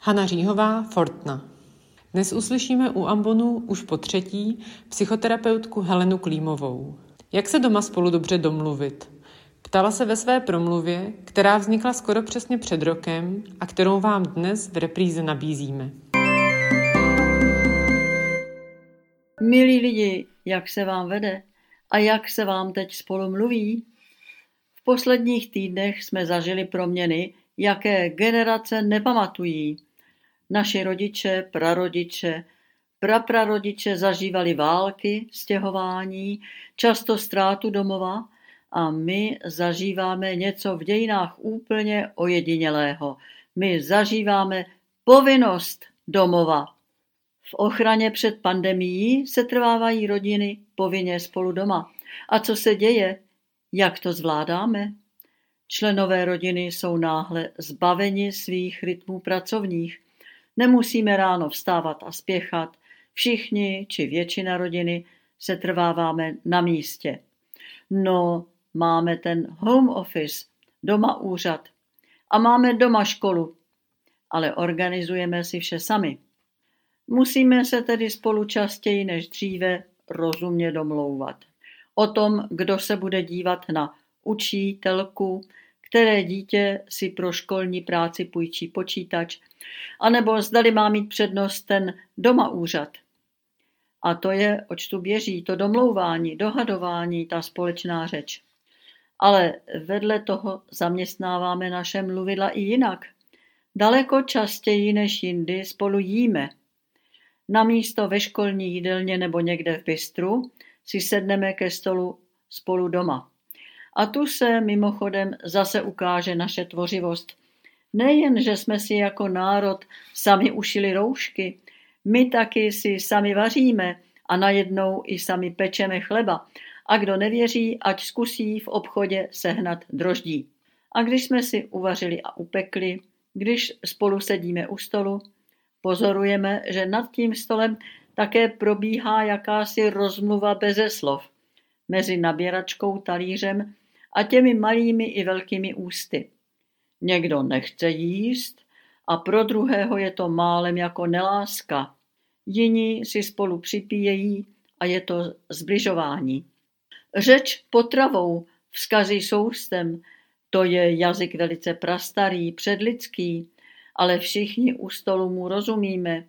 Hana Říhová, Fortna. Dnes uslyšíme u Ambonu už po třetí psychoterapeutku Helenu Klímovou. Jak se doma spolu dobře domluvit? Ptala se ve své promluvě, která vznikla skoro přesně před rokem a kterou vám dnes v repríze nabízíme. Milí lidi, jak se vám vede a jak se vám teď spolu mluví? V posledních týdnech jsme zažili proměny, jaké generace nepamatují. Naši rodiče, prarodiče, praprarodiče zažívali války, stěhování, často ztrátu domova a my zažíváme něco v dějinách úplně ojedinělého. My zažíváme povinnost domova. V ochraně před pandemií se trvávají rodiny povinně spolu doma. A co se děje? Jak to zvládáme? Členové rodiny jsou náhle zbaveni svých rytmů pracovních. Nemusíme ráno vstávat a spěchat. Všichni či většina rodiny se trváváme na místě. No, máme ten home office, doma úřad a máme doma školu, ale organizujeme si vše sami. Musíme se tedy spolu častěji než dříve rozumně domlouvat. O tom, kdo se bude dívat na učítelku, které dítě si pro školní práci půjčí počítač, anebo zdali má mít přednost ten doma úřad. A to je, oč tu běží, to domlouvání, dohadování, ta společná řeč. Ale vedle toho zaměstnáváme naše mluvidla i jinak. Daleko častěji než jindy spolu jíme – na místo ve školní jídelně nebo někde v bistru si sedneme ke stolu spolu doma. A tu se mimochodem zase ukáže naše tvořivost. Nejen, že jsme si jako národ sami ušili roušky, my taky si sami vaříme a najednou i sami pečeme chleba. A kdo nevěří, ať zkusí v obchodě sehnat droždí. A když jsme si uvařili a upekli, když spolu sedíme u stolu, Pozorujeme, že nad tím stolem také probíhá jakási rozmluva beze slov mezi naběračkou talířem a těmi malými i velkými ústy. Někdo nechce jíst a pro druhého je to málem jako neláska. Jiní si spolu připíjejí a je to zbližování. Řeč potravou, vzkazy soustem, to je jazyk velice prastarý, předlidský, ale všichni u stolu mu rozumíme.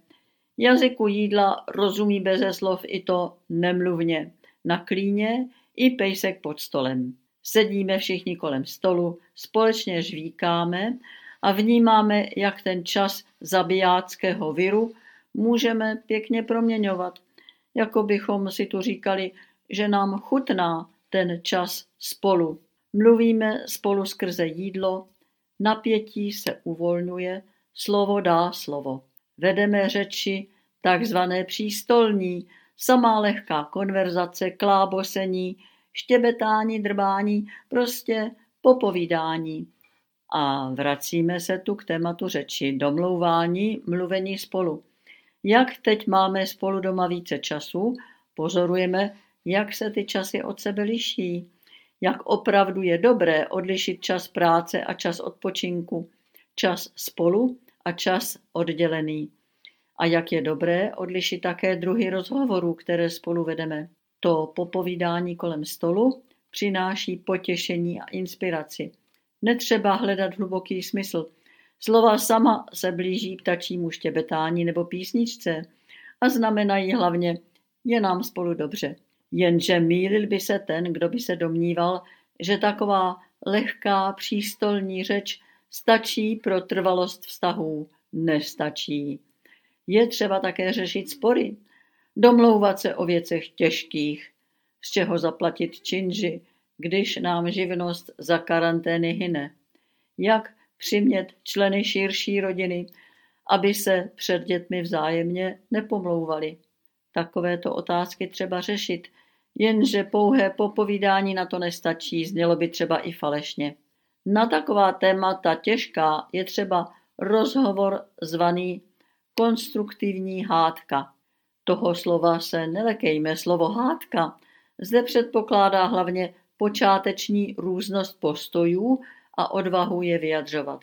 Jazyku jídla rozumí beze slov i to nemluvně. Na klíně i pejsek pod stolem. Sedíme všichni kolem stolu, společně žvíkáme a vnímáme, jak ten čas zabijáckého viru můžeme pěkně proměňovat. Jako bychom si tu říkali, že nám chutná ten čas spolu. Mluvíme spolu skrze jídlo, napětí se uvolňuje, slovo dá slovo. Vedeme řeči takzvané přístolní, samá lehká konverzace, klábosení, štěbetání, drbání, prostě popovídání. A vracíme se tu k tématu řeči, domlouvání, mluvení spolu. Jak teď máme spolu doma více času, pozorujeme, jak se ty časy od sebe liší. Jak opravdu je dobré odlišit čas práce a čas odpočinku. Čas spolu a čas oddělený. A jak je dobré odlišit také druhy rozhovorů, které spolu vedeme. To popovídání kolem stolu přináší potěšení a inspiraci. Netřeba hledat hluboký smysl. Slova sama se blíží ptačímu štěbetání nebo písničce a znamenají hlavně je nám spolu dobře. Jenže mýlil by se ten, kdo by se domníval, že taková lehká přístolní řeč stačí pro trvalost vztahů, nestačí. Je třeba také řešit spory, domlouvat se o věcech těžkých, z čeho zaplatit činži, když nám živnost za karantény hyne. Jak přimět členy širší rodiny, aby se před dětmi vzájemně nepomlouvali. Takovéto otázky třeba řešit, jenže pouhé popovídání na to nestačí, znělo by třeba i falešně. Na taková témata těžká je třeba rozhovor zvaný konstruktivní hádka. Toho slova se nelekejme, slovo hádka zde předpokládá hlavně počáteční různost postojů a odvahu je vyjadřovat.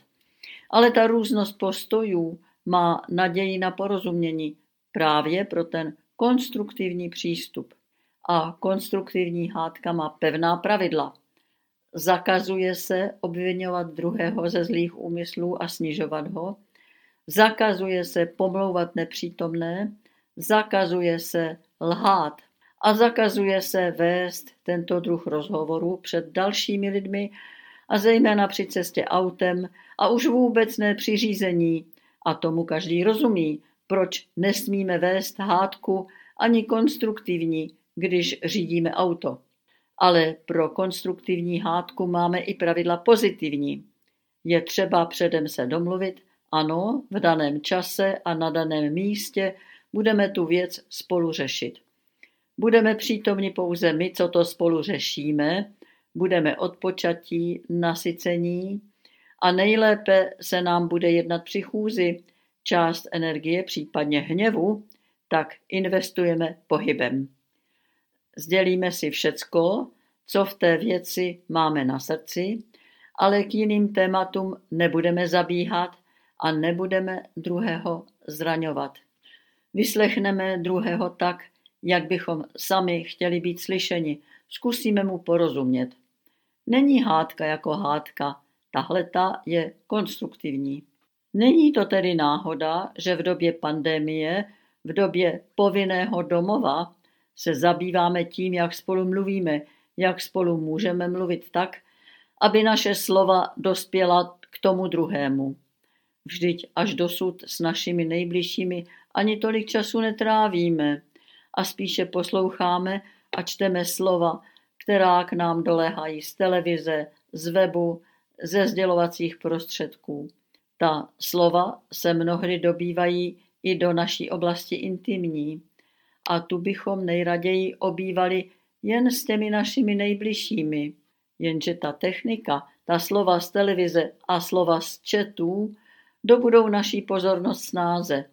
Ale ta různost postojů má naději na porozumění právě pro ten konstruktivní přístup. A konstruktivní hádka má pevná pravidla. Zakazuje se obvinovat druhého ze zlých úmyslů a snižovat ho. Zakazuje se pomlouvat nepřítomné. Zakazuje se lhát. A zakazuje se vést tento druh rozhovoru před dalšími lidmi a zejména při cestě autem a už vůbec ne při řízení. A tomu každý rozumí, proč nesmíme vést hádku ani konstruktivní, když řídíme auto. Ale pro konstruktivní hádku máme i pravidla pozitivní. Je třeba předem se domluvit, ano, v daném čase a na daném místě budeme tu věc spolu řešit. Budeme přítomni pouze my, co to spolu řešíme, budeme odpočatí, nasycení a nejlépe se nám bude jednat při chůzi. Část energie, případně hněvu, tak investujeme pohybem. Sdělíme si všecko, co v té věci máme na srdci, ale k jiným tématům nebudeme zabíhat a nebudeme druhého zraňovat. Vyslechneme druhého tak, jak bychom sami chtěli být slyšeni. Zkusíme mu porozumět. Není hádka jako hádka, tahle ta je konstruktivní. Není to tedy náhoda, že v době pandemie, v době povinného domova, se zabýváme tím, jak spolu mluvíme, jak spolu můžeme mluvit tak, aby naše slova dospěla k tomu druhému. Vždyť až dosud s našimi nejbližšími ani tolik času netrávíme a spíše posloucháme a čteme slova, která k nám doléhají z televize, z webu, ze sdělovacích prostředků. Ta slova se mnohdy dobývají i do naší oblasti intimní a tu bychom nejraději obývali jen s těmi našimi nejbližšími. Jenže ta technika, ta slova z televize a slova z četů dobudou naší pozornost snáze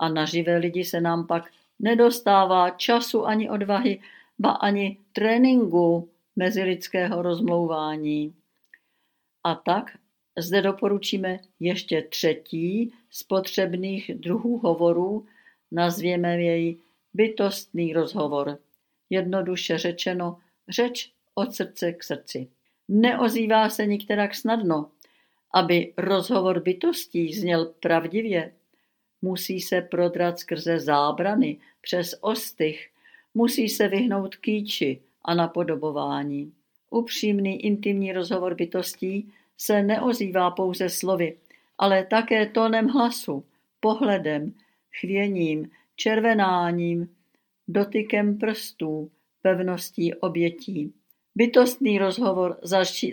a na živé lidi se nám pak nedostává času ani odvahy, ba ani tréninku mezilidského rozmlouvání. A tak zde doporučíme ještě třetí z potřebných druhů hovorů, nazvěme jej bytostný rozhovor. Jednoduše řečeno, řeč od srdce k srdci. Neozývá se nikterak snadno. Aby rozhovor bytostí zněl pravdivě, musí se prodrat skrze zábrany, přes ostych, musí se vyhnout kýči a napodobování. Upřímný intimní rozhovor bytostí se neozývá pouze slovy, ale také tónem hlasu, pohledem, chvěním, červenáním, dotykem prstů, pevností obětí. Bytostný rozhovor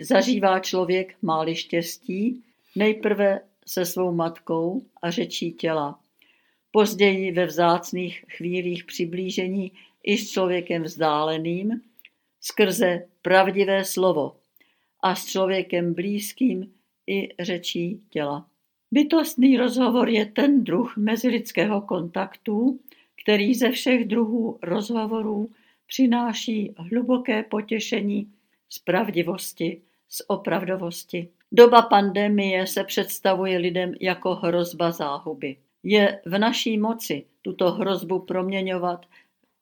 zažívá člověk, máli štěstí, nejprve se svou matkou a řečí těla. Později ve vzácných chvílích přiblížení i s člověkem vzdáleným, skrze pravdivé slovo a s člověkem blízkým i řečí těla. Bytostný rozhovor je ten druh mezilidského kontaktu, který ze všech druhů rozhovorů přináší hluboké potěšení z pravdivosti, z opravdovosti. Doba pandemie se představuje lidem jako hrozba záhuby. Je v naší moci tuto hrozbu proměňovat,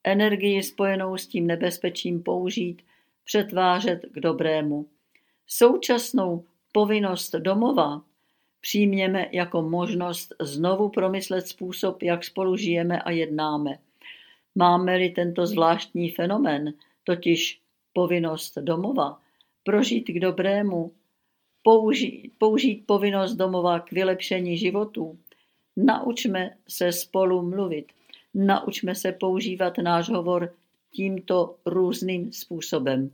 energii spojenou s tím nebezpečím použít, přetvářet k dobrému. Současnou povinnost domova přijměme jako možnost znovu promyslet způsob, jak spolu žijeme a jednáme. Máme-li tento zvláštní fenomén, totiž povinnost domova, prožít k dobrému, použít, použít povinnost domova k vylepšení životů, naučme se spolu mluvit, naučme se používat náš hovor tímto různým způsobem.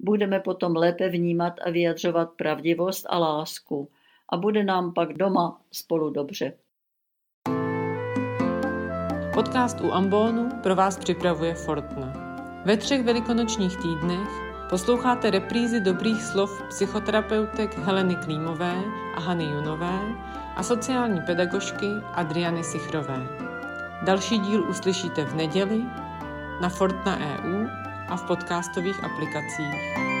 Budeme potom lépe vnímat a vyjadřovat pravdivost a lásku a bude nám pak doma spolu dobře. Podcast u Ambonu pro vás připravuje Fortna. Ve třech velikonočních týdnech posloucháte reprízy dobrých slov psychoterapeutek Heleny Klímové a Hany Junové a sociální pedagožky Adriany Sichrové. Další díl uslyšíte v neděli na Fortna EU a v podcastových aplikacích.